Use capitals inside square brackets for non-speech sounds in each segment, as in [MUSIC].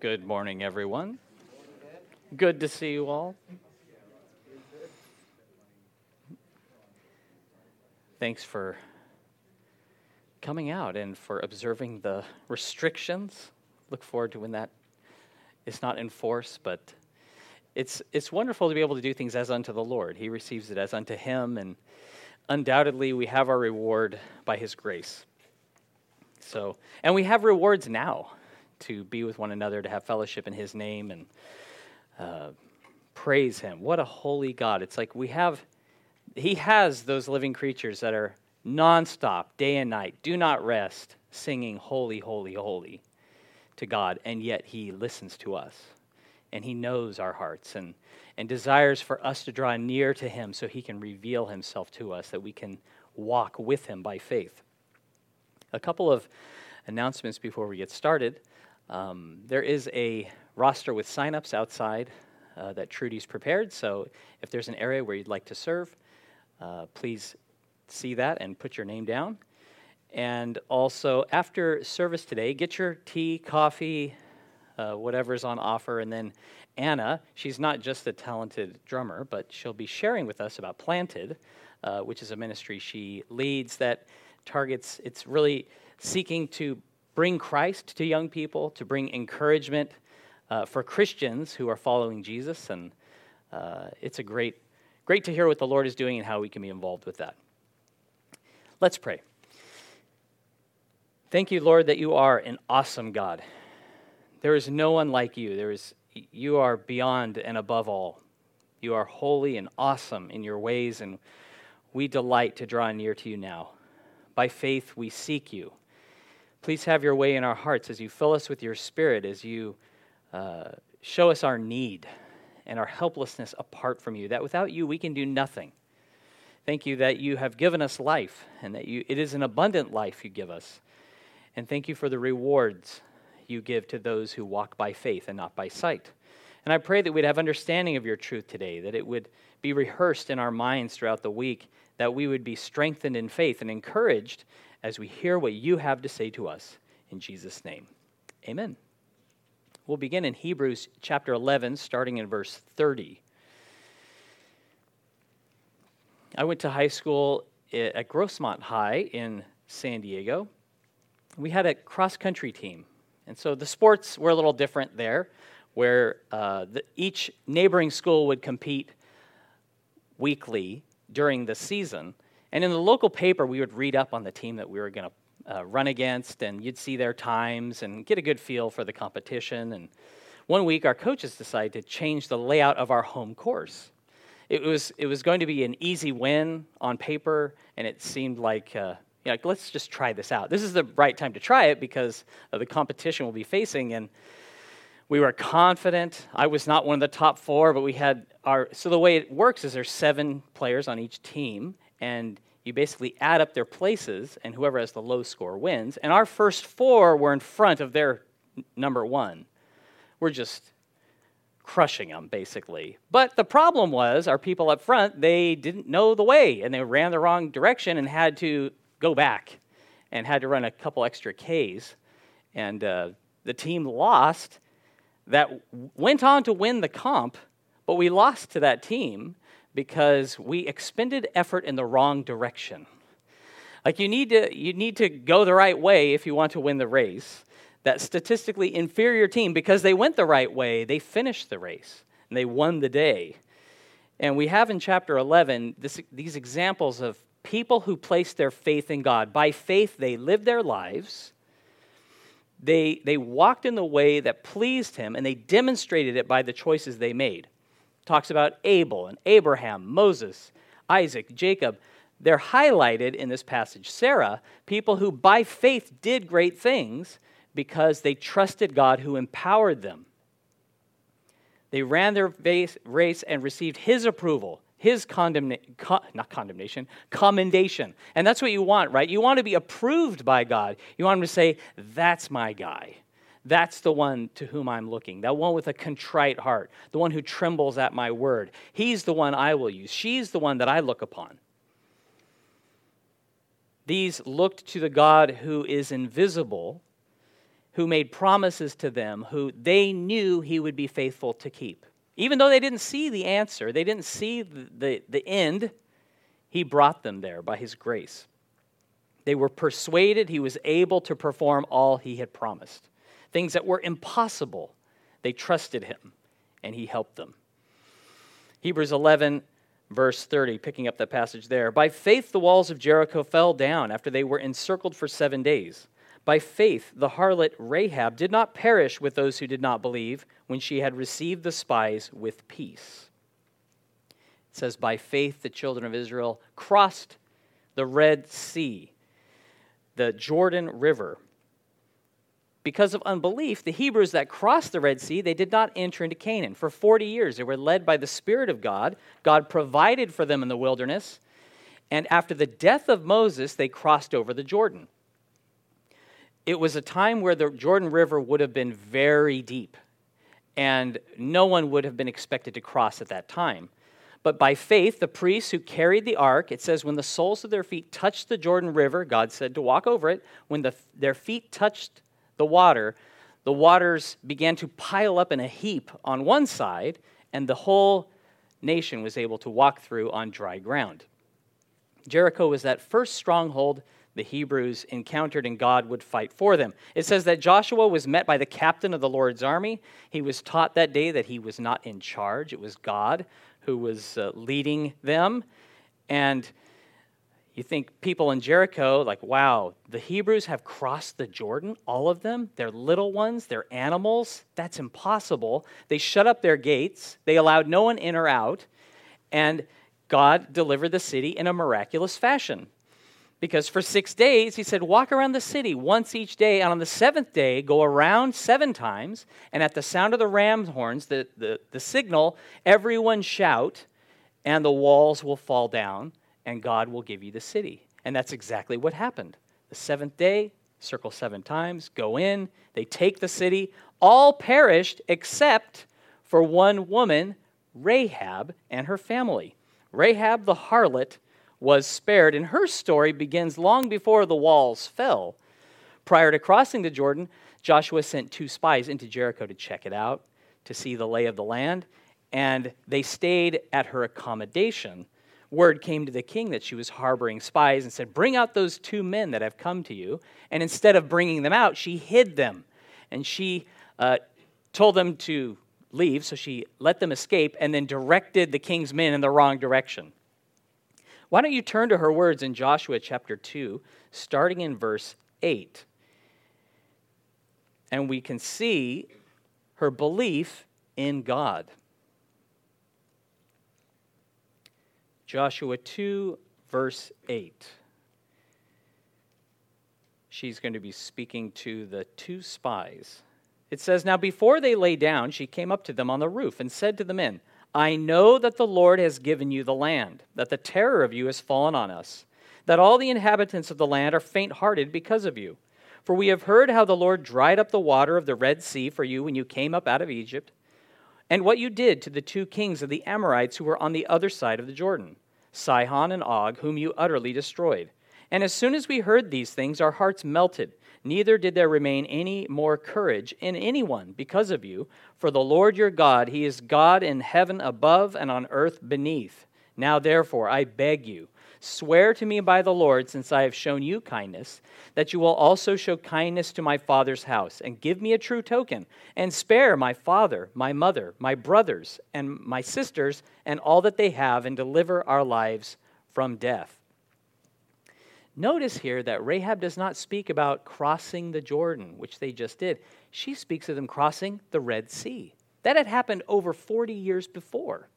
Good morning, everyone. Good to see you all. Thanks for coming out and for observing the restrictions. Look forward to when that is not enforced, but it's, it's wonderful to be able to do things as unto the Lord. He receives it as unto Him, and undoubtedly we have our reward by His grace. So, and we have rewards now to be with one another, to have fellowship in His name, and uh, praise Him. What a holy God! It's like we have, He has those living creatures that are nonstop, day and night, do not rest, singing holy, holy, holy to God, and yet He listens to us, and He knows our hearts, and and desires for us to draw near to Him so He can reveal Himself to us, that we can walk with Him by faith. A couple of announcements before we get started. Um, there is a roster with signups outside uh, that Trudy's prepared. So if there's an area where you'd like to serve, uh, please see that and put your name down. And also, after service today, get your tea, coffee, uh, whatever's on offer. And then Anna, she's not just a talented drummer, but she'll be sharing with us about Planted, uh, which is a ministry she leads that targets, it's really seeking to bring Christ to young people, to bring encouragement uh, for Christians who are following Jesus. And uh, it's a great, great to hear what the Lord is doing and how we can be involved with that. Let's pray. Thank you, Lord, that you are an awesome God. There is no one like you. There is, you are beyond and above all. You are holy and awesome in your ways, and we delight to draw near to you now. By faith, we seek you. Please have your way in our hearts as you fill us with your spirit, as you uh, show us our need and our helplessness apart from you, that without you we can do nothing. Thank you that you have given us life and that you, it is an abundant life you give us. And thank you for the rewards you give to those who walk by faith and not by sight. And I pray that we'd have understanding of your truth today, that it would be rehearsed in our minds throughout the week, that we would be strengthened in faith and encouraged as we hear what you have to say to us. In Jesus' name, amen. We'll begin in Hebrews chapter 11, starting in verse 30. I went to high school at Grossmont High in San Diego. We had a cross country team. And so the sports were a little different there, where uh, the, each neighboring school would compete weekly during the season. And in the local paper, we would read up on the team that we were going to uh, run against, and you'd see their times and get a good feel for the competition. And one week, our coaches decided to change the layout of our home course. It was, it was going to be an easy win on paper, and it seemed like, uh, you know, let's just try this out. This is the right time to try it because of the competition we'll be facing. And we were confident. I was not one of the top four, but we had our. So the way it works is there's seven players on each team, and you basically add up their places, and whoever has the low score wins. And our first four were in front of their number one. We're just crushing them, basically. But the problem was our people up front, they didn't know the way, and they ran the wrong direction and had to go back and had to run a couple extra Ks. And uh, the team lost that went on to win the comp, but we lost to that team because we expended effort in the wrong direction. Like you need to you need to go the right way if you want to win the race. That statistically inferior team because they went the right way, they finished the race and they won the day. And we have in chapter 11 this, these examples of people who placed their faith in God. By faith they lived their lives. They, they walked in the way that pleased him, and they demonstrated it by the choices they made talks about Abel and Abraham, Moses, Isaac, Jacob. They're highlighted in this passage. Sarah, people who by faith did great things because they trusted God who empowered them. They ran their race and received his approval, his condemnation, not condemnation, commendation. And that's what you want, right? You want to be approved by God. You want him to say, That's my guy. That's the one to whom I'm looking, that one with a contrite heart, the one who trembles at my word. He's the one I will use. She's the one that I look upon. These looked to the God who is invisible, who made promises to them who they knew he would be faithful to keep. Even though they didn't see the answer, they didn't see the, the, the end, he brought them there by his grace. They were persuaded he was able to perform all he had promised. Things that were impossible, they trusted him, and he helped them. Hebrews 11, verse 30, picking up that passage there. By faith, the walls of Jericho fell down after they were encircled for seven days. By faith, the harlot Rahab did not perish with those who did not believe when she had received the spies with peace. It says, By faith, the children of Israel crossed the Red Sea the Jordan River. Because of unbelief, the Hebrews that crossed the Red Sea, they did not enter into Canaan. For 40 years, they were led by the Spirit of God. God provided for them in the wilderness. And after the death of Moses, they crossed over the Jordan. It was a time where the Jordan River would have been very deep, and no one would have been expected to cross at that time. But by faith, the priests who carried the ark, it says, when the soles of their feet touched the Jordan River, God said to walk over it. When the, their feet touched the water, the waters began to pile up in a heap on one side, and the whole nation was able to walk through on dry ground. Jericho was that first stronghold the Hebrews encountered, and God would fight for them. It says that Joshua was met by the captain of the Lord's army. He was taught that day that he was not in charge, it was God who was uh, leading them. And you think people in Jericho, like, wow, the Hebrews have crossed the Jordan, all of them? They're little ones, they're animals. That's impossible. They shut up their gates, they allowed no one in or out, and God delivered the city in a miraculous fashion. Because for six days, he said, walk around the city once each day, and on the seventh day, go around seven times, and at the sound of the ram's horns, the, the, the signal, everyone shout, and the walls will fall down, and God will give you the city. And that's exactly what happened. The seventh day, circle seven times, go in, they take the city. All perished except for one woman, Rahab, and her family. Rahab the harlot was spared, and her story begins long before the walls fell. Prior to crossing the Jordan, Joshua sent two spies into Jericho to check it out, to see the lay of the land, and they stayed at her accommodation. Word came to the king that she was harboring spies and said, Bring out those two men that have come to you. And instead of bringing them out, she hid them. And she uh, told them to leave, so she let them escape and then directed the king's men in the wrong direction. Why don't you turn to her words in Joshua chapter 2, starting in verse 8? And we can see her belief in God. Joshua 2, verse 8. She's going to be speaking to the two spies. It says, Now before they lay down, she came up to them on the roof and said to the men, I know that the Lord has given you the land, that the terror of you has fallen on us, that all the inhabitants of the land are faint hearted because of you. For we have heard how the Lord dried up the water of the Red Sea for you when you came up out of Egypt, and what you did to the two kings of the Amorites who were on the other side of the Jordan, Sihon and Og, whom you utterly destroyed. And as soon as we heard these things, our hearts melted neither did there remain any more courage in anyone because of you. For the Lord your God, He is God in heaven above and on earth beneath. Now, therefore, I beg you, swear to me by the Lord, since I have shown you kindness, that you will also show kindness to my father's house, and give me a true token, and spare my father, my mother, my brothers, and my sisters, and all that they have, and deliver our lives from death. Notice here that Rahab does not speak about crossing the Jordan, which they just did. She speaks of them crossing the Red Sea. That had happened over 40 years before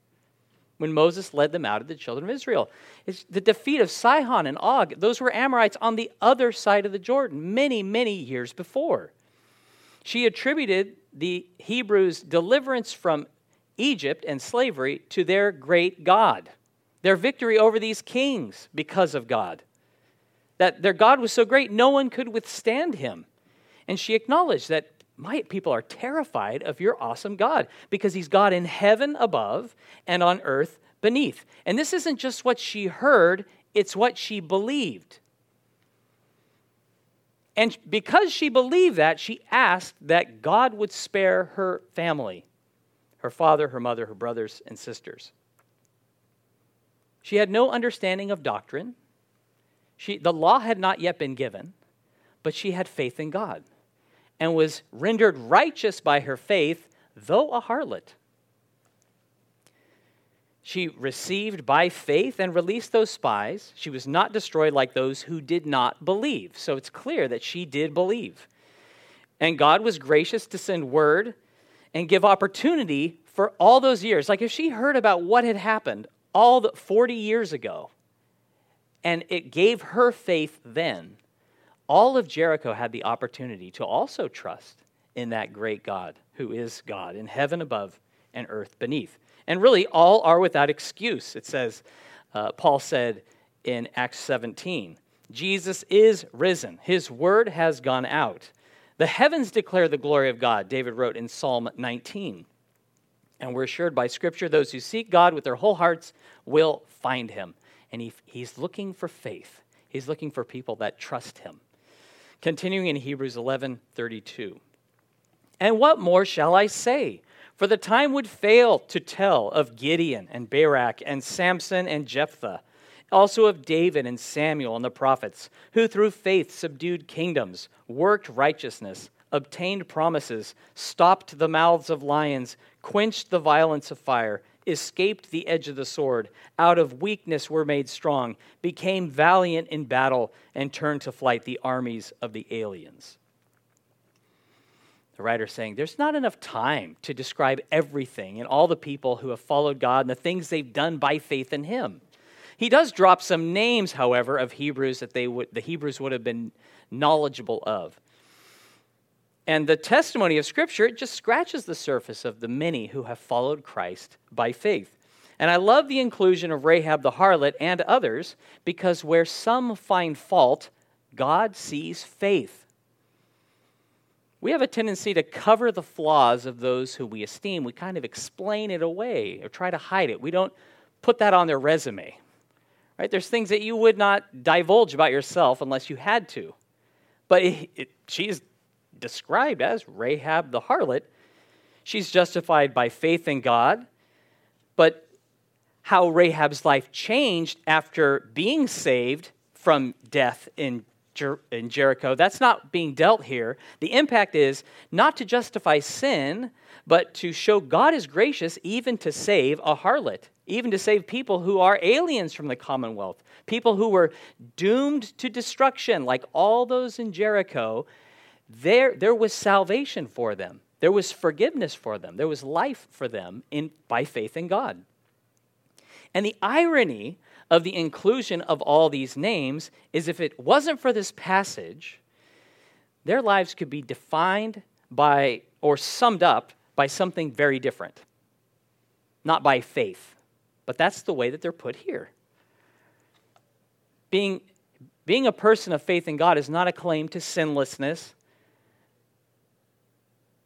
when Moses led them out of the children of Israel. It's the defeat of Sihon and Og, those were Amorites on the other side of the Jordan many, many years before. She attributed the Hebrews' deliverance from Egypt and slavery to their great God, their victory over these kings because of God that their God was so great, no one could withstand him. And she acknowledged that my people are terrified of your awesome God because he's God in heaven above and on earth beneath. And this isn't just what she heard, it's what she believed. And because she believed that, she asked that God would spare her family her father, her mother, her brothers, and sisters. She had no understanding of doctrine. She, the law had not yet been given, but she had faith in God and was rendered righteous by her faith, though a harlot. She received by faith and released those spies. She was not destroyed like those who did not believe. So it's clear that she did believe. And God was gracious to send word and give opportunity for all those years. Like if she heard about what had happened all the 40 years ago and it gave her faith then, all of Jericho had the opportunity to also trust in that great God who is God in heaven above and earth beneath. And really, all are without excuse. It says, uh, Paul said in Acts 17, Jesus is risen. His word has gone out. The heavens declare the glory of God, David wrote in Psalm 19. And we're assured by Scripture those who seek God with their whole hearts will find him. And he, he's looking for faith, he's looking for people that trust him. Continuing in Hebrews 11 32. And what more shall I say? For the time would fail to tell of Gideon and Barak and Samson and Jephthah, also of David and Samuel and the prophets, who through faith subdued kingdoms, worked righteousness, obtained promises, stopped the mouths of lions, quenched the violence of fire, escaped the edge of the sword, out of weakness were made strong, became valiant in battle, and turned to flight the armies of the aliens. The writer saying, There's not enough time to describe everything and all the people who have followed God and the things they've done by faith in Him. He does drop some names, however, of Hebrews that they would, the Hebrews would have been knowledgeable of. And the testimony of Scripture, it just scratches the surface of the many who have followed Christ by faith. And I love the inclusion of Rahab the harlot and others because where some find fault, God sees faith. We have a tendency to cover the flaws of those who we esteem. We kind of explain it away or try to hide it. We don't put that on their resume. Right? There's things that you would not divulge about yourself unless you had to. But it, it, she's described as Rahab the harlot. She's justified by faith in God. But how Rahab's life changed after being saved from death in Jer- in Jericho. That's not being dealt here. The impact is not to justify sin, but to show God is gracious even to save a harlot, even to save people who are aliens from the commonwealth, people who were doomed to destruction, like all those in Jericho. There, there was salvation for them. There was forgiveness for them. There was life for them in, by faith in God. And the irony of the inclusion of all these names is if it wasn't for this passage, their lives could be defined by or summed up by something very different. Not by faith, but that's the way that they're put here. Being, being a person of faith in God is not a claim to sinlessness.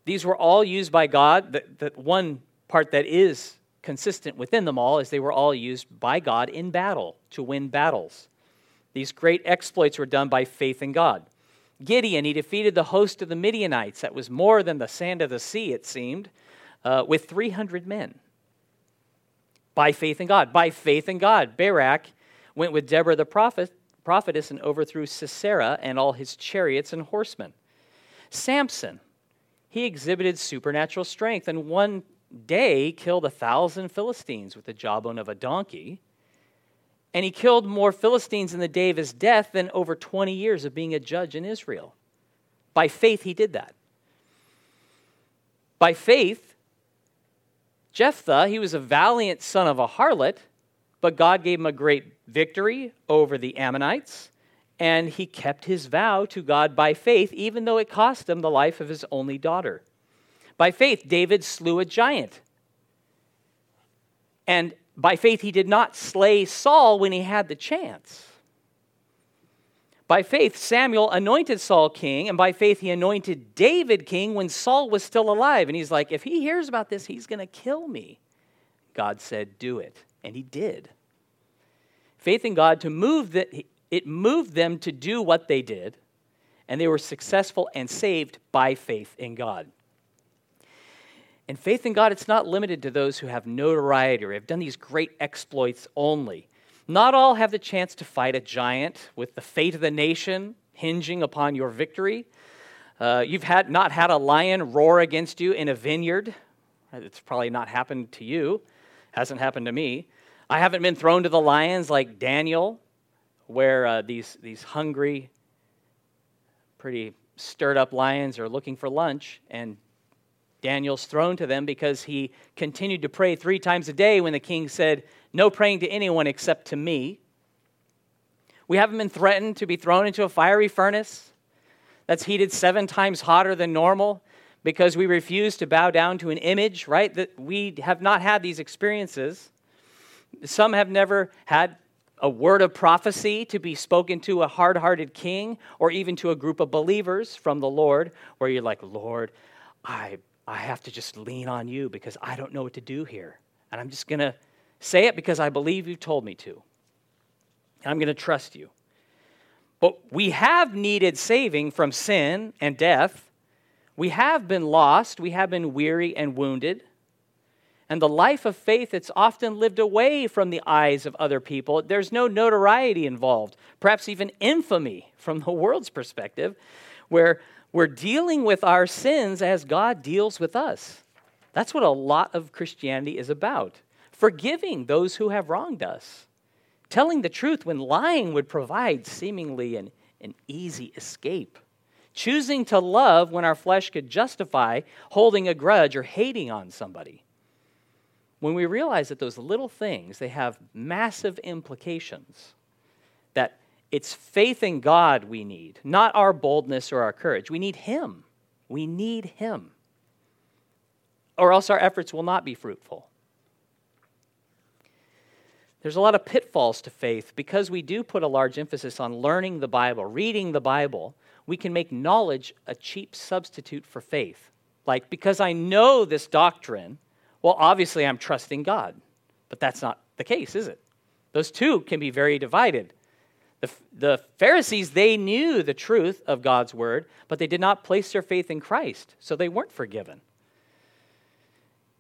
These were all used by God. The, the one part that is consistent within them all is they were all used by God in battle to win battles. These great exploits were done by faith in God. Gideon, he defeated the host of the Midianites, that was more than the sand of the sea, it seemed, uh, with 300 men. By faith in God. By faith in God. Barak went with Deborah the prophet, prophetess and overthrew Sisera and all his chariots and horsemen. Samson, he exhibited supernatural strength and one day killed a thousand Philistines with the jawbone of a donkey. And he killed more Philistines in the day of his death than over 20 years of being a judge in Israel. By faith, he did that. By faith, Jephthah, he was a valiant son of a harlot, but God gave him a great victory over the Ammonites, and he kept his vow to God by faith, even though it cost him the life of his only daughter. By faith, David slew a giant. And by faith, he did not slay Saul when he had the chance. By faith, Samuel anointed Saul king, and by faith, he anointed David king when Saul was still alive. And he's like, if he hears about this, he's going to kill me. God said, do it. And he did. Faith in God to move that, it moved them to do what they did. and they were successful and saved by faith in God. And faith in God, it's not limited to those who have notoriety or have done these great exploits only. Not all have the chance to fight a giant with the fate of the nation hinging upon your victory. Uh, you've had, not had a lion roar against you in a vineyard. It's probably not happened to you, hasn't happened to me. I haven't been thrown to the lions like Daniel, where uh, these, these hungry, pretty stirred up lions are looking for lunch, and Daniel's thrown to them because he continued to pray three times a day when the king said, No praying to anyone except to me. We haven't been threatened to be thrown into a fiery furnace that's heated seven times hotter than normal because we refuse to bow down to an image, right? That we have not had these experiences. Some have never had a word of prophecy to be spoken to a hard hearted king or even to a group of believers from the Lord, where you're like, Lord, I, I have to just lean on you because I don't know what to do here. And I'm just going to say it because I believe you told me to. And I'm going to trust you. But we have needed saving from sin and death. We have been lost. We have been weary and wounded. And the life of faith, it's often lived away from the eyes of other people. There's no notoriety involved, perhaps even infamy from the world's perspective, where we're dealing with our sins as God deals with us. That's what a lot of Christianity is about forgiving those who have wronged us, telling the truth when lying would provide seemingly an, an easy escape, choosing to love when our flesh could justify holding a grudge or hating on somebody when we realize that those little things they have massive implications that it's faith in god we need not our boldness or our courage. We need him. We need him. Or else our efforts will not be fruitful. There's a lot of pitfalls to faith. Because we do put a large emphasis on learning the bible reading the bible we can make knowledge a cheap substitute for faith. Like because i know this doctrine well, obviously, I'm trusting God. But that's not the case, is it? Those two can be very divided. The, the Pharisees, they knew the truth of God's word, but they did not place their faith in Christ, so they weren't forgiven.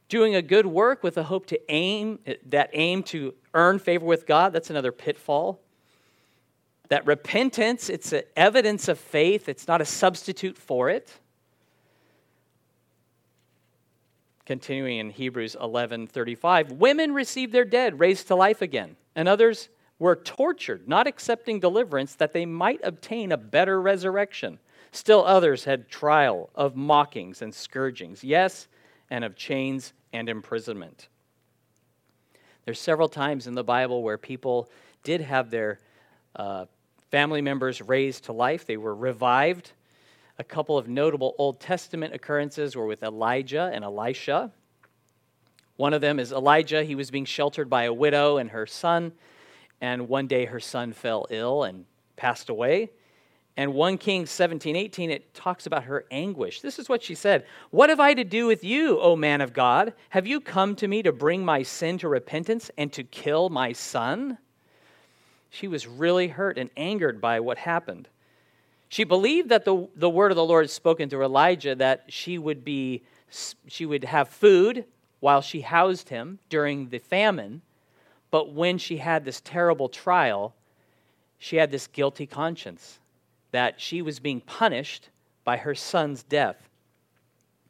Doing a good work with a hope to aim, eh, that aim to earn favor with God, that's another pitfall. That repentance, it's an evidence of faith, it's not a substitute for it. Continuing in Hebrews 11:35, women received their dead raised to life again, and others were tortured, not accepting deliverance that they might obtain a better resurrection. Still others had trial of mockings and scourgings, yes, and of chains and imprisonment. There's several times in the Bible where people did have their uh, family members raised to life. They were revived a couple of notable Old Testament occurrences were with Elijah and Elisha. One of them is Elijah. He was being sheltered by a widow and her son, and one day her son fell ill and passed away. And 1 Kings 17, 18, it talks about her anguish. This is what she said What have I to do with you, O man of God? Have you come to me to bring my sin to repentance and to kill my son? She was really hurt and angered by what happened. She believed that the, the word of the Lord spoken to Elijah that she would be she would have food while she housed him during the famine, but when she had this terrible trial, she had this guilty conscience that she was being punished by her son's death.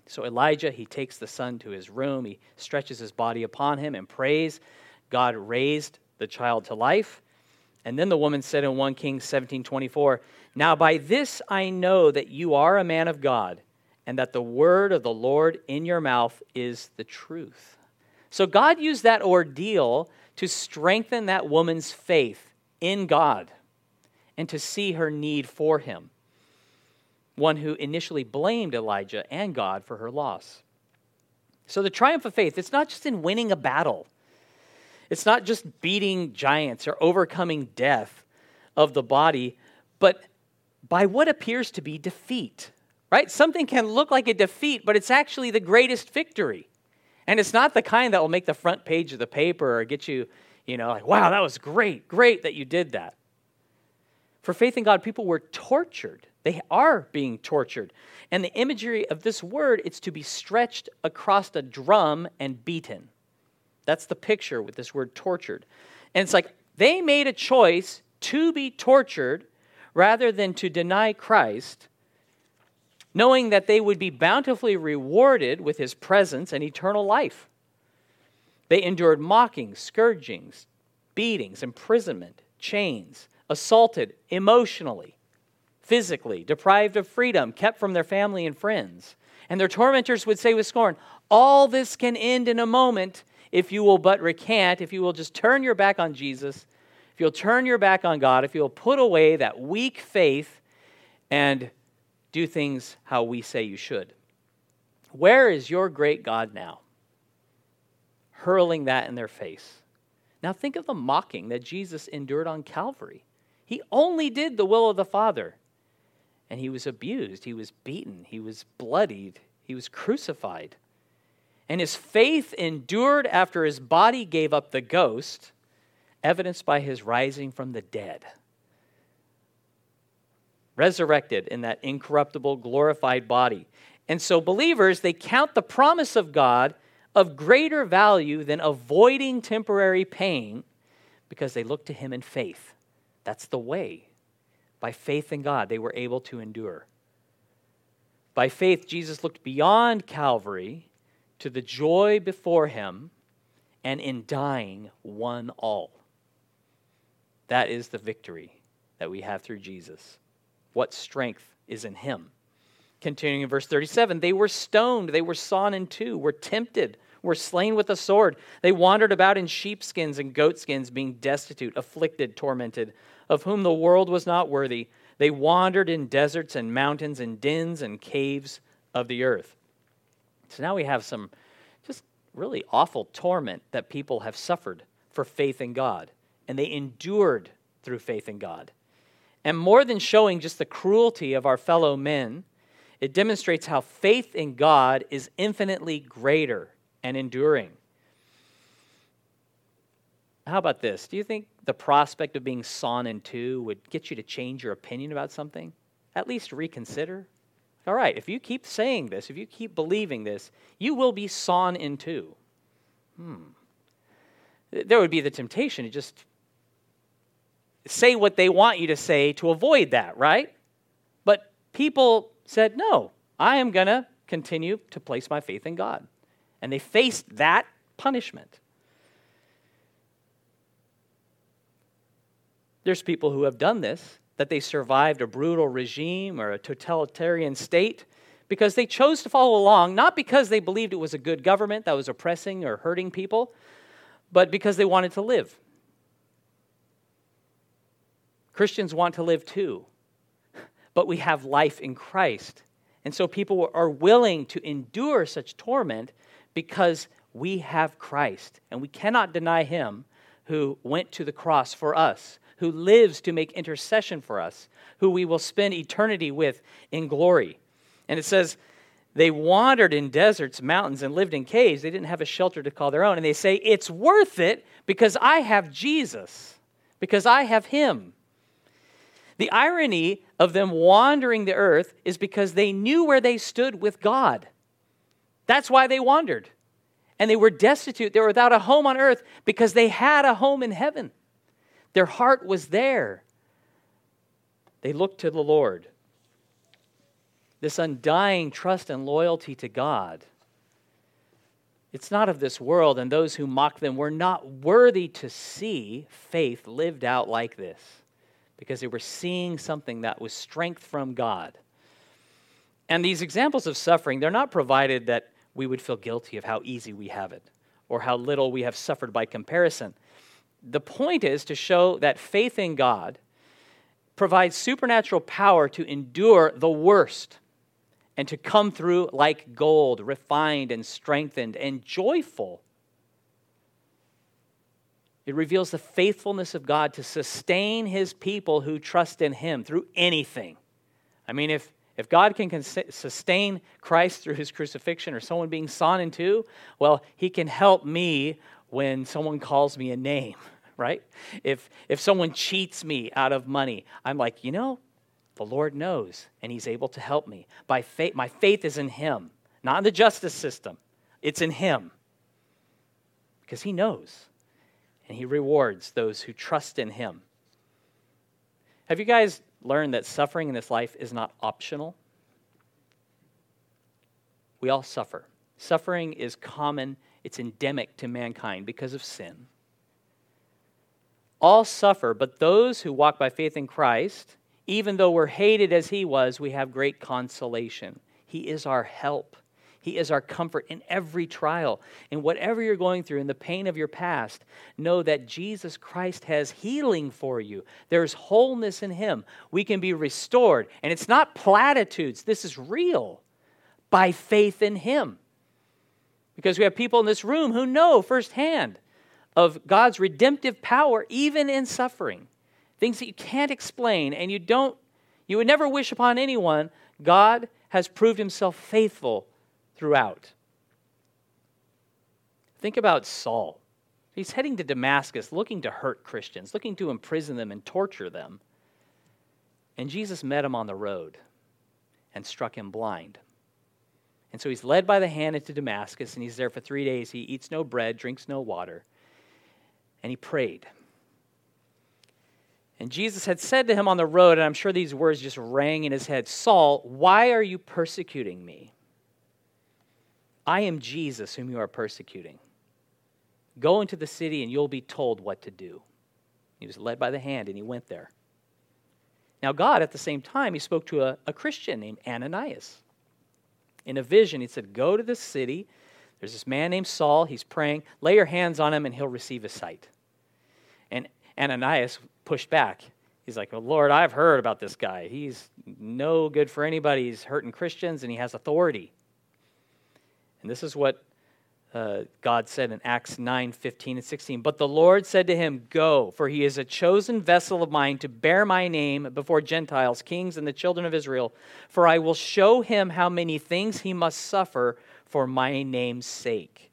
So Elijah, he takes the son to his room, he stretches his body upon him and prays. God raised the child to life. And then the woman said in 1 Kings 17 24, Now by this I know that you are a man of God, and that the word of the Lord in your mouth is the truth. So God used that ordeal to strengthen that woman's faith in God and to see her need for him. One who initially blamed Elijah and God for her loss. So the triumph of faith, it's not just in winning a battle. It's not just beating giants or overcoming death of the body, but by what appears to be defeat. Right? Something can look like a defeat, but it's actually the greatest victory. And it's not the kind that will make the front page of the paper or get you, you know, like, wow, that was great, great that you did that. For faith in God, people were tortured. They are being tortured. And the imagery of this word, it's to be stretched across a drum and beaten. That's the picture with this word tortured. And it's like they made a choice to be tortured rather than to deny Christ, knowing that they would be bountifully rewarded with his presence and eternal life. They endured mockings, scourgings, beatings, imprisonment, chains, assaulted emotionally, physically, deprived of freedom, kept from their family and friends. And their tormentors would say with scorn, All this can end in a moment if you will but recant, if you will just turn your back on Jesus, if you'll turn your back on God, if you'll put away that weak faith and do things how we say you should. Where is your great God now? Hurling that in their face. Now think of the mocking that Jesus endured on Calvary. He only did the will of the Father. And he was abused, he was beaten, he was bloodied, he was crucified. And his faith endured after his body gave up the ghost, evidenced by his rising from the dead. Resurrected in that incorruptible, glorified body. And so, believers, they count the promise of God of greater value than avoiding temporary pain because they look to him in faith. That's the way. By faith in God, they were able to endure. By faith, Jesus looked beyond Calvary to the joy before him, and in dying, won all. That is the victory that we have through Jesus. What strength is in him? Continuing in verse 37 they were stoned, they were sawn in two, were tempted, were slain with a sword. They wandered about in sheepskins and goatskins, being destitute, afflicted, tormented, of whom the world was not worthy. They wandered in deserts and mountains and dens and caves of the earth. So now we have some just really awful torment that people have suffered for faith in God, and they endured through faith in God. And more than showing just the cruelty of our fellow men, it demonstrates how faith in God is infinitely greater and enduring. How about this? Do you think the prospect of being sawn in two would get you to change your opinion about something? At least reconsider? All right, if you keep saying this, if you keep believing this, you will be sawn in two. Hmm. There would be the temptation to just say what they want you to say to avoid that, right? But people said, no, I am going to continue to place my faith in God. And they faced that punishment. There's people who have done this that they survived a brutal regime or a totalitarian state because they chose to follow along, not because they believed it was a good government that was oppressing or hurting people, but because they wanted to live. Christians want to live too, but we have life in Christ. And so people are willing to endure such torment because we have Christ, and we cannot deny him who went to the cross for us who lives to make intercession for us, who we will spend eternity with in glory. And it says, they wandered in deserts, mountains, and lived in caves. They didn't have a shelter to call their own. And they say, It's worth it because I have Jesus, because I have Him. The irony of them wandering the earth is because they knew where they stood with God. That's why they wandered. And they were destitute. They were without a home on earth because they had a home in heaven. Their heart was there. They looked to the Lord. This undying trust and loyalty to God. It's not of this world, and those who mock them were not worthy to see faith lived out like this because they were seeing something that was strength from God. And these examples of suffering, they're not provided that we would feel guilty of how easy we have it or how little we have suffered by comparison the point is to show that faith in God provides supernatural power to endure the worst and to come through like gold, refined and strengthened and joyful. It reveals the faithfulness of God to sustain his people who trust in him through anything. I mean, if, if God can sustain Christ through his crucifixion or someone being sawn in two, well, he can help me when someone calls me a name [LAUGHS] right? If, if someone cheats me out of money, I'm like, you know, The Lord knows, and He's able to help me. By faith, my faith is in Him, not in the justice system. It's in Him. Because He knows, and He rewards those who trust in Him. Have you guys learned that suffering in this life is not optional? We all suffer. Suffering is common, it's endemic to mankind because of sin. All suffer, but those who walk by faith in Christ, even though we're hated as he was, we have great consolation. He is our help. He is our comfort in every trial. In whatever you're going through, in the pain of your past, know that Jesus Christ has healing for you. There's wholeness in Him. We can be restored. And it's not platitudes, this is real by faith in Him. Because we have people in this room who know firsthand of God's redemptive power, even in suffering. Things that you can't explain and you don't, you would never wish upon anyone. God has proved Himself faithful throughout. Think about Saul. He's heading to Damascus looking to hurt Christians, looking to imprison them and torture them. And Jesus met him on the road and struck him blind. And so he's led by the hand into Damascus, and he's there for three days. He eats no bread, drinks no water, and he prayed. And Jesus had said to him on the road, and I'm sure these words just rang in his head Saul, why are you persecuting me? I am Jesus whom you are persecuting. Go into the city and you'll be told what to do. He was led by the hand and he went there. Now, God, at the same time, he spoke to a, a Christian named Ananias. In a vision, he said, Go to this city. There's this man named Saul. He's praying. Lay your hands on him and he'll receive his sight. And Ananias pushed back. He's like, Lord, I've heard about this guy. He's no good for anybody. He's hurting Christians and he has authority. And this is what uh, God said in Acts 9 15 and 16. But the Lord said to him, Go, for he is a chosen vessel of mine to bear my name before Gentiles, kings, and the children of Israel. For I will show him how many things he must suffer for my name's sake.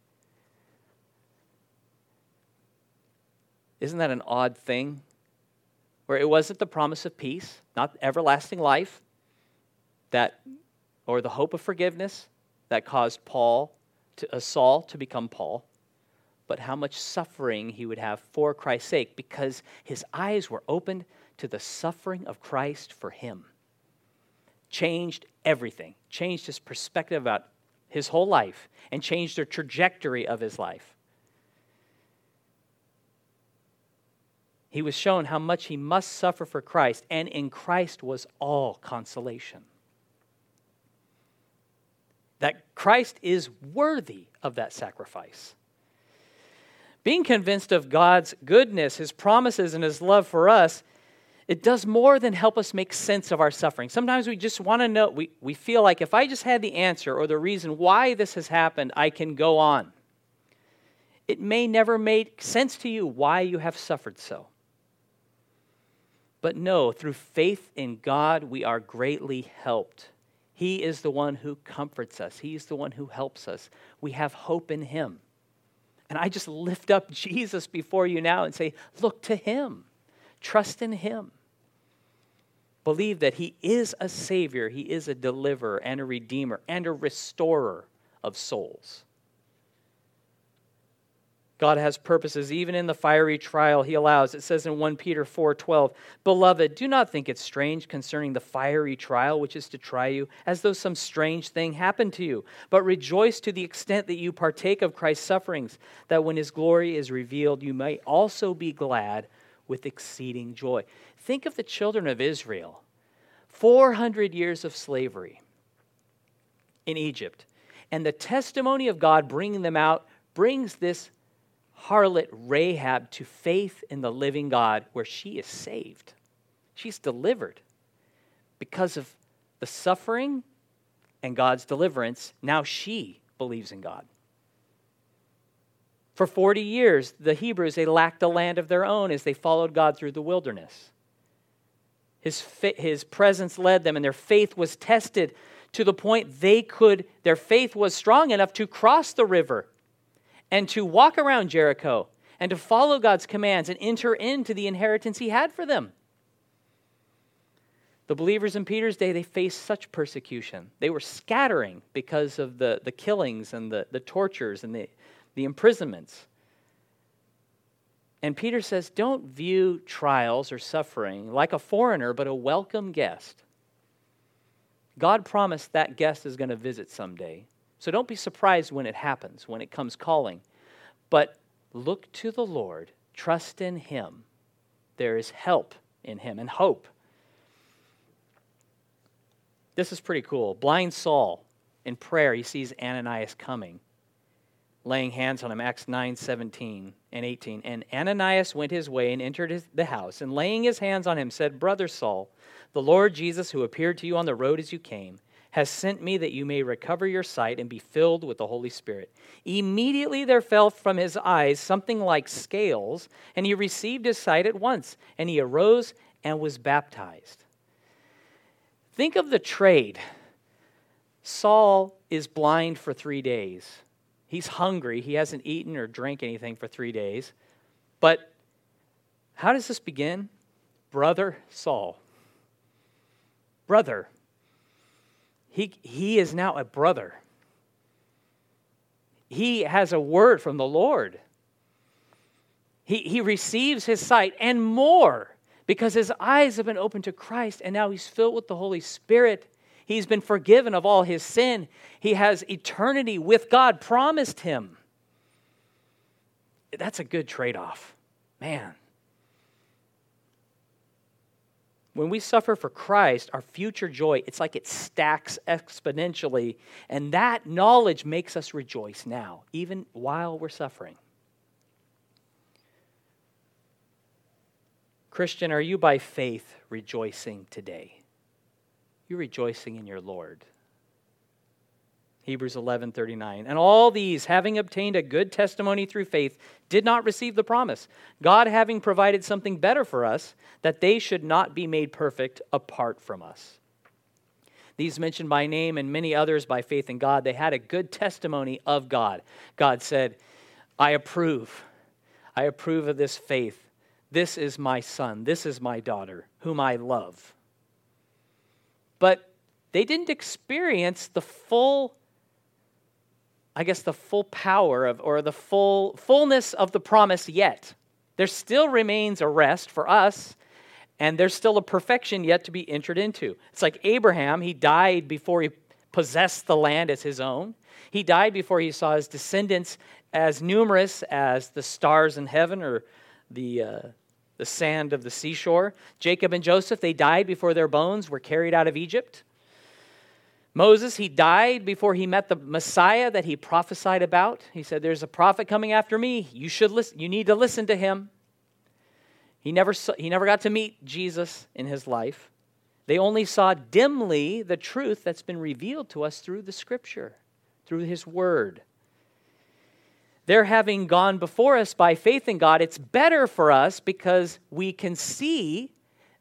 Isn't that an odd thing? Where it wasn't the promise of peace, not everlasting life, that or the hope of forgiveness, that caused Paul, to, uh, Saul to become Paul, but how much suffering he would have for Christ's sake because his eyes were opened to the suffering of Christ for him. Changed everything, changed his perspective about his whole life, and changed the trajectory of his life. He was shown how much he must suffer for Christ, and in Christ was all consolation that Christ is worthy of that sacrifice. Being convinced of God's goodness, His promises, and His love for us, it does more than help us make sense of our suffering. Sometimes we just want to know, we, we feel like if I just had the answer or the reason why this has happened, I can go on. It may never make sense to you why you have suffered so. But no, through faith in God, we are greatly helped. He is the one who comforts us, He is the one who helps us. We have hope in Him. And I just lift up [LAUGHS] Jesus before you now and say, look to Him, trust in Him. Believe that He is a Savior, He is a deliverer and a Redeemer and a restorer of souls. God has purposes even in the fiery trial he allows. It says in 1 Peter 4:12, "Beloved, do not think it strange concerning the fiery trial which is to try you, as though some strange thing happened to you, but rejoice to the extent that you partake of Christ's sufferings, that when his glory is revealed, you may also be glad with exceeding joy." Think of the children of Israel. 400 years of slavery in Egypt, and the testimony of God bringing them out brings this harlot Rahab to faith in the living God, where she is saved. She's delivered. Because of the suffering and God's deliverance, now she believes in God. For 40 years, the Hebrews, they lacked a land of their own as they followed God through the wilderness. His, his presence led them, and their faith was tested to the point they could, their faith was strong enough to cross the river and to walk around Jericho and to follow God's commands and enter into the inheritance He had for them. The believers in Peter's day, they faced such persecution. They were scattering because of the, the killings and the, the tortures and the, the imprisonments. And Peter says, Don't view trials or suffering like a foreigner, but a welcome guest. God promised that guest is going to visit someday. So don't be surprised when it happens, when it comes calling. But look to the Lord, trust in Him. There is help in Him and hope. This is pretty cool. Blind Saul, in prayer, he sees Ananias coming, laying hands on him, Acts 9 17 and 18. And Ananias went his way and entered his, the house, and laying his hands on him, said, Brother Saul, the Lord Jesus, who appeared to you on the road as you came, has sent me that you may recover your sight and be filled with the Holy Spirit. Immediately there fell from his eyes something like scales, and he received his sight at once, and he arose and was baptized. Think of the trade. Saul is blind for three days. He's hungry. He hasn't eaten or drank anything for three days. But how does this begin? Brother Saul. Brother. He, he is now a brother. He has a word from the Lord. He, he receives his sight and more because his eyes have been opened to Christ and now he's filled with the Holy Spirit He's been forgiven of all his sin. He has eternity with God promised him. That's a good trade off. Man. When we suffer for Christ, our future joy, it's like it stacks exponentially. And that knowledge makes us rejoice now, even while we're suffering. Christian, are you by faith rejoicing today? you're rejoicing in your Lord. Hebrews 11:39. And all these, having obtained a good testimony through faith, did not receive the promise, God having provided something better for us, that they should not be made perfect apart from us. These mentioned by name and many others by faith in God, they had a good testimony of God. God said, I approve. I approve of this faith. This is my son. This is my daughter, whom I love but they didn't experience the full I guess the full power of or the full fullness of the promise yet. There still remains a rest for us and there's still a perfection yet to be entered into. It's like Abraham, he died before he possessed the land as his own. He died before he saw his descendants as numerous as the stars in heaven or the uh, the sand of the seashore. Jacob and Joseph, they died before their bones were carried out of Egypt. Moses, he died before he met the Messiah that he prophesied about. He said, There's a prophet coming after me. You should listen, you need to listen to him. He never, saw, he never got to meet Jesus in his life. They only saw dimly the truth that's been revealed to us through the scripture, through his word. Their having gone before us by faith in God, it's better for us because we can see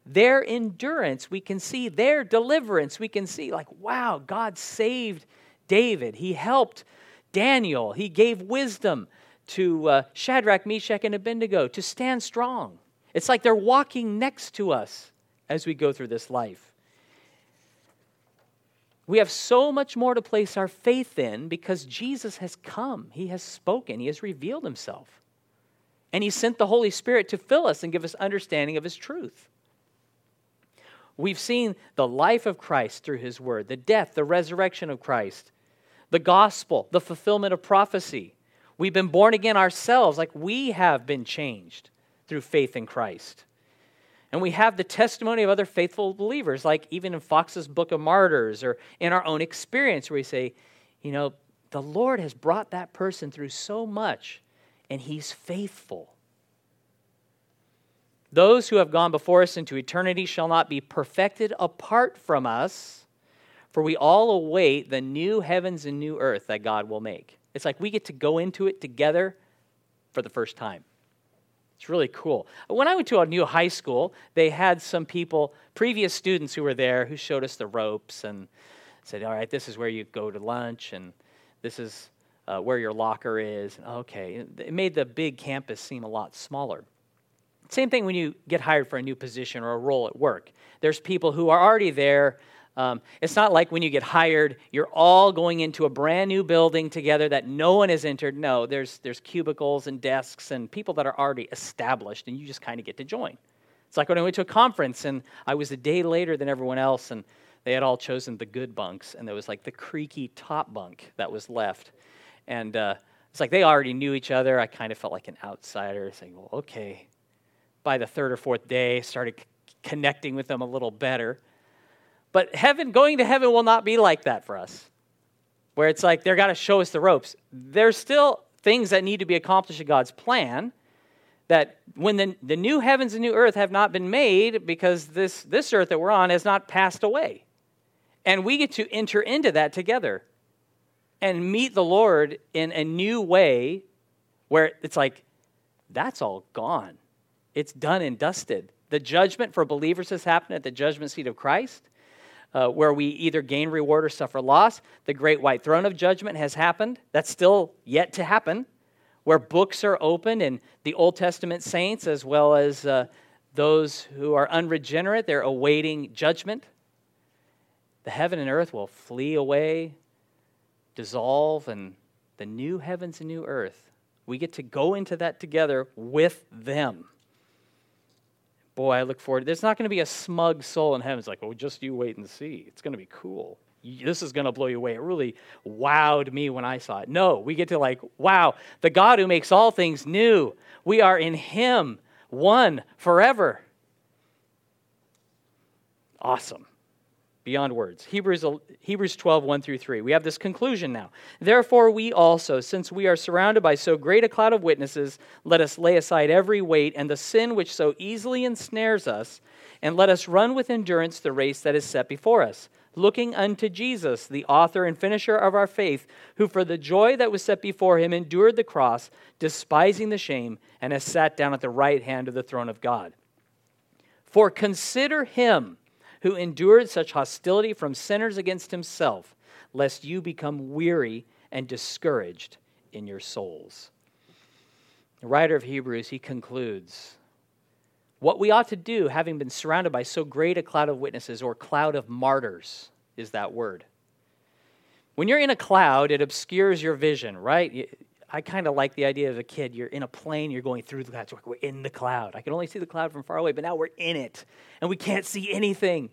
their endurance. We can see their deliverance. We can see, like, wow, God saved David. He helped Daniel. He gave wisdom to uh, Shadrach, Meshach, and Abednego to stand strong. It's like they're walking next to us as we go through this life. We have so much more to place our faith in because Jesus has come. He has spoken. He has revealed himself. And he sent the Holy Spirit to fill us and give us understanding of his truth. We've seen the life of Christ through his word, the death, the resurrection of Christ, the gospel, the fulfillment of prophecy. We've been born again ourselves, like we have been changed through faith in Christ. And we have the testimony of other faithful believers, like even in Fox's Book of Martyrs or in our own experience, where we say, you know, the Lord has brought that person through so much, and he's faithful. Those who have gone before us into eternity shall not be perfected apart from us, for we all await the new heavens and new earth that God will make. It's like we get to go into it together for the first time. It's really cool. When I went to a new high school, they had some people, previous students who were there, who showed us the ropes and said, All right, this is where you go to lunch, and this is uh, where your locker is. Okay. It made the big campus seem a lot smaller. Same thing when you get hired for a new position or a role at work. There's people who are already there. Um, it's not like when you get hired, you're all going into a brand new building together that no one has entered. No, there's, there's cubicles and desks and people that are already established, and you just kind of get to join. It's like when I went to a conference and I was a day later than everyone else, and they had all chosen the good bunks, and there was like the creaky top bunk that was left. And uh, it's like they already knew each other. I kind of felt like an outsider, saying, well, okay. By the third or fourth day, started c- connecting with them a little better. But heaven, going to heaven will not be like that for us, where it's like they're got to show us the ropes. There's still things that need to be accomplished in God's plan. That when the, the new heavens and new earth have not been made because this, this earth that we're on has not passed away. And we get to enter into that together and meet the Lord in a new way where it's like, that's all gone. It's done and dusted. The judgment for believers has happened at the judgment seat of Christ, uh, where we either gain reward or suffer loss. The great white throne of judgment has happened. That's still yet to happen, where books are opened and the Old Testament saints, as well as uh, those who are unregenerate, they're awaiting judgment the heaven and earth will flee away, dissolve, and the new heavens and new earth, we get to go into that together with them. Boy, I look forward. There's not going to be a smug soul in heaven. It's like, oh, just you wait and see. It's going to be cool. This is going to blow you away. It really wowed me when I saw it. No, we get to like, wow, the God who makes all things new. We are in Him, one forever. Awesome beyond words. Hebrews, Hebrews 12, 1 through 3. We have this conclusion now. Therefore, we also, since we are surrounded by so great a cloud of witnesses, let us lay aside every weight and the sin which so easily ensnares us, and let us run with endurance the race that is set before us, looking unto Jesus, the author and finisher of our faith, who for the joy that was set before him endured the cross, despising the shame, and has sat down at the right hand of the throne of God. For consider him who endured such hostility from sinners against himself, lest you become weary and discouraged in your souls. The writer of Hebrews, he concludes what we ought to do, having been surrounded by so great a cloud of witnesses, or cloud of martyrs, is that word. When you're in a cloud, it obscures your vision, right? I kind of like the idea of a kid. You're in a plane, you're going through the clouds. We're in the cloud. I can only see the cloud from far away, but now we're in it and we can't see anything.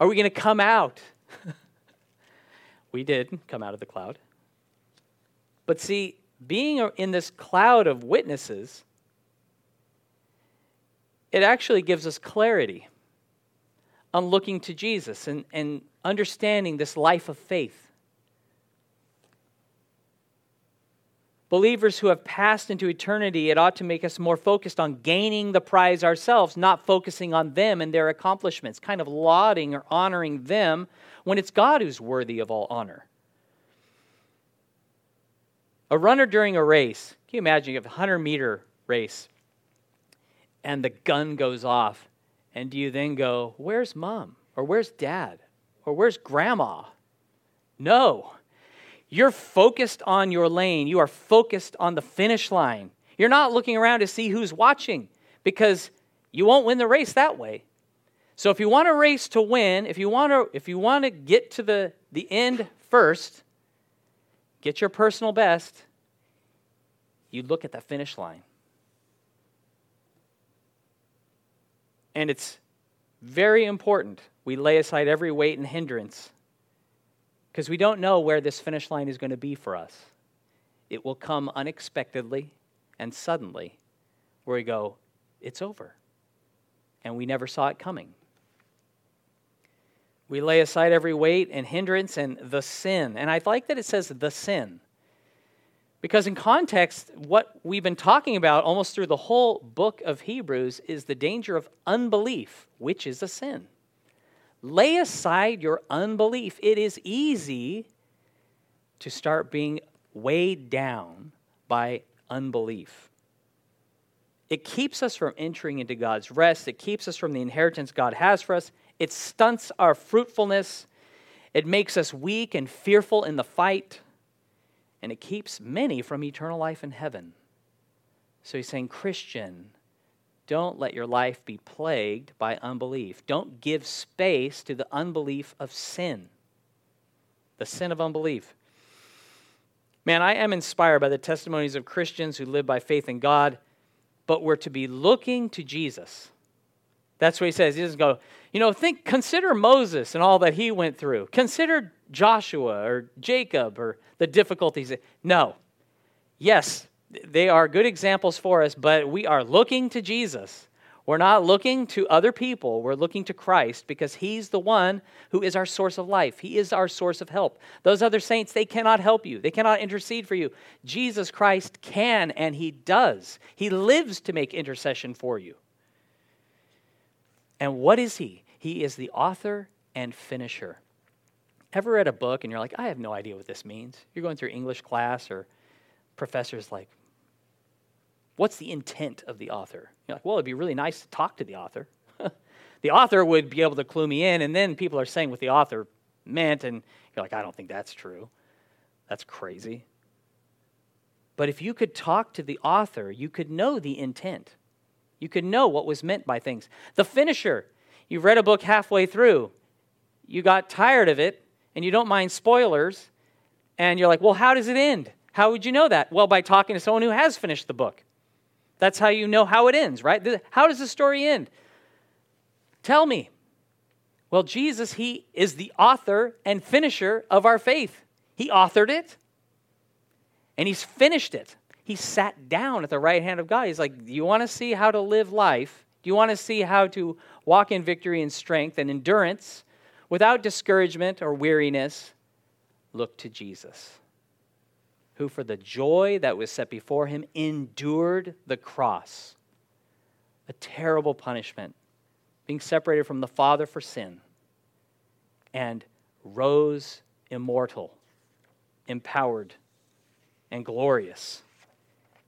Are we going to come out? [LAUGHS] we did come out of the cloud. But see, being in this cloud of witnesses, it actually gives us clarity on looking to Jesus and, and understanding this life of faith. Believers who have passed into eternity, it ought to make us more focused on gaining the prize ourselves, not focusing on them and their accomplishments, kind of lauding or honoring them when it's God who's worthy of all honor. A runner during a race, can you imagine you have a 100 meter race and the gun goes off, and do you then go, Where's mom? Or where's dad? Or where's grandma? No. You're focused on your lane. You are focused on the finish line. You're not looking around to see who's watching because you won't win the race that way. So if you want a race to win, if you want to if you want to get to the the end first, get your personal best, you look at the finish line. And it's very important we lay aside every weight and hindrance because we don't know where this finish line is going to be for us. It will come unexpectedly and suddenly, where we go, it's over. And we never saw it coming. We lay aside every weight and hindrance and the sin. And I like that it says the sin. Because in context, what we've been talking about almost through the whole book of Hebrews is the danger of unbelief, which is a sin. Lay aside your unbelief. It is easy to start being weighed down by unbelief. It keeps us from entering into God's rest. It keeps us from the inheritance God has for us. It stunts our fruitfulness. It makes us weak and fearful in the fight. And it keeps many from eternal life in heaven. So he's saying, Christian, don't let your life be plagued by unbelief. Don't give space to the unbelief of sin, the sin of unbelief. Man, I am inspired by the testimonies of Christians who live by faith in God, but we're to be looking to Jesus. That's what he says. He doesn't go, you know, think, consider Moses and all that he went through. Consider Joshua or Jacob or the difficulties. No. Yes, they are good examples for us, but we are looking to Jesus. We're not looking to other people. We're looking to Christ because He's the one who is our source of life. He is our source of help. Those other saints, they cannot help you, they cannot intercede for you. Jesus Christ can, and He does. He lives to make intercession for you. And what is He? He is the author and finisher. Ever read a book and you're like, I have no idea what this means? You're going through English class or professor's like, What's the intent of the author? You're like, well, it'd be really nice to talk to the author. [LAUGHS] the author would be able to clue me in, and then people are saying what the author meant, and you're like, I don't think that's true. That's crazy. But if you could talk to the author, you could know the intent. You could know what was meant by things. The finisher, you read a book halfway through, you got tired of it, and you don't mind spoilers, and you're like, well, how does it end? How would you know that? Well, by talking to someone who has finished the book. That's how you know how it ends, right? How does the story end? Tell me. Well, Jesus, He is the author and finisher of our faith. He authored it and He's finished it. He sat down at the right hand of God. He's like, Do you want to see how to live life? Do you want to see how to walk in victory and strength and endurance without discouragement or weariness? Look to Jesus who for the joy that was set before him endured the cross, a terrible punishment, being separated from the Father for sin, and rose immortal, empowered, and glorious.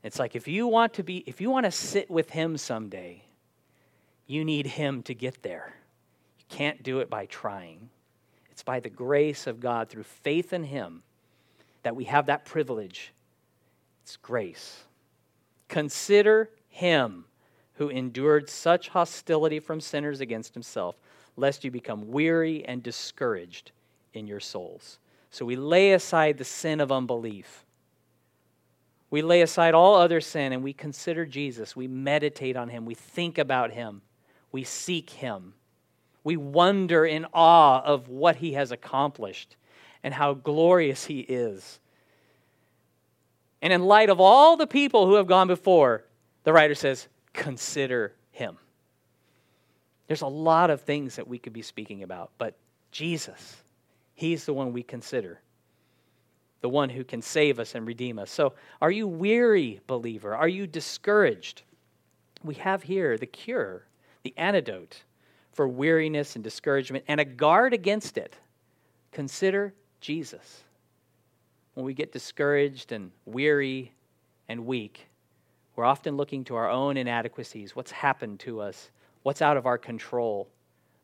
It's like if you want to be, if you want to sit with him someday, you need him to get there. You can't do it by trying. It's by the grace of God through faith in him that we have that privilege. It's grace. Consider him who endured such hostility from sinners against himself, lest you become weary and discouraged in your souls. So we lay aside the sin of unbelief. We lay aside all other sin and we consider Jesus. We meditate on him. We think about him. We seek him. We wonder in awe of what he has accomplished and how glorious he is. And in light of all the people who have gone before, the writer says, consider him. There's a lot of things that we could be speaking about, but Jesus, he's the one we consider, the one who can save us and redeem us. So, are you weary, believer? Are you discouraged? We have here the cure, the antidote for weariness and discouragement, and a guard against it. Consider Jesus. When we get discouraged and weary and weak, we're often looking to our own inadequacies, what's happened to us, what's out of our control,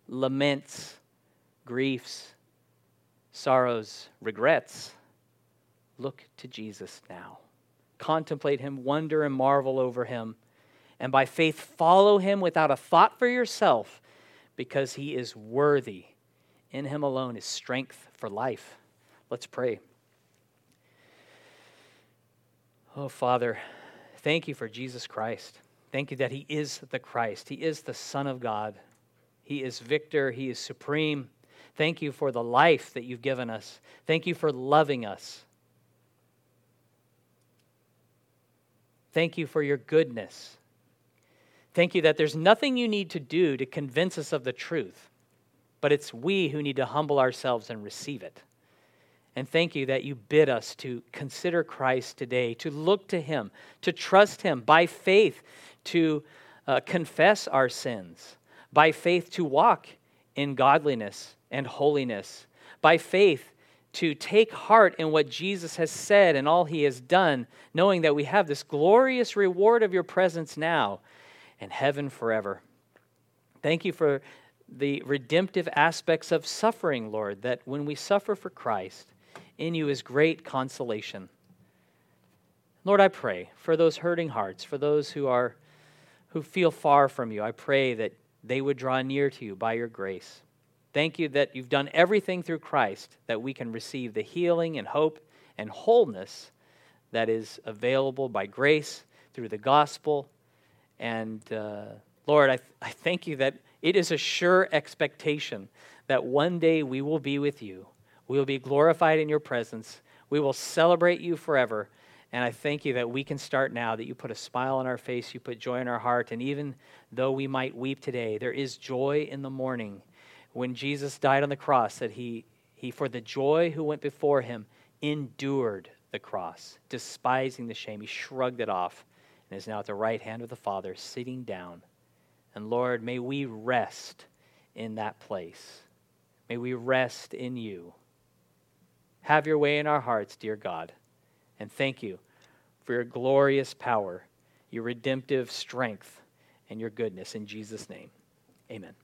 laments, griefs, sorrows, regrets. Look to Jesus now. Contemplate him, wonder and marvel over him, and by faith follow him without a thought for yourself, because he is worthy. In him alone is strength for life. Let's pray. Oh, Father, thank you for Jesus Christ. Thank you that He is the Christ. He is the Son of God. He is victor. He is supreme. Thank you for the life that you've given us. Thank you for loving us. Thank you for your goodness. Thank you that there's nothing you need to do to convince us of the truth, but it's we who need to humble ourselves and receive it. And thank you that you bid us to consider Christ today, to look to him, to trust him by faith, to uh, confess our sins, by faith to walk in godliness and holiness, by faith to take heart in what Jesus has said and all he has done, knowing that we have this glorious reward of your presence now and heaven forever. Thank you for the redemptive aspects of suffering, Lord, that when we suffer for Christ, in you is great consolation. Lord, I pray for those hurting hearts, for those who are who feel far from you, I pray that they would draw near to you by your grace. Thank you that you've done everything through Christ that we can receive the healing and hope and wholeness that is available by grace through the gospel. And uh, Lord, I, th- I thank you that it is a sure expectation that one day we will be with you. We will be glorified in your presence. We will celebrate you forever. And I thank you that we can start now, that you put a smile on our face, you put joy in our heart. And even though we might weep today, there is joy in the morning. When Jesus died on the cross, that he, he for the joy who went before him, endured the cross, despising the shame. He shrugged it off and is now at the right hand of the Father, sitting down. And Lord, may we rest in that place. May we rest in you. Have your way in our hearts, dear God. And thank you for your glorious power, your redemptive strength, and your goodness. In Jesus' name, amen.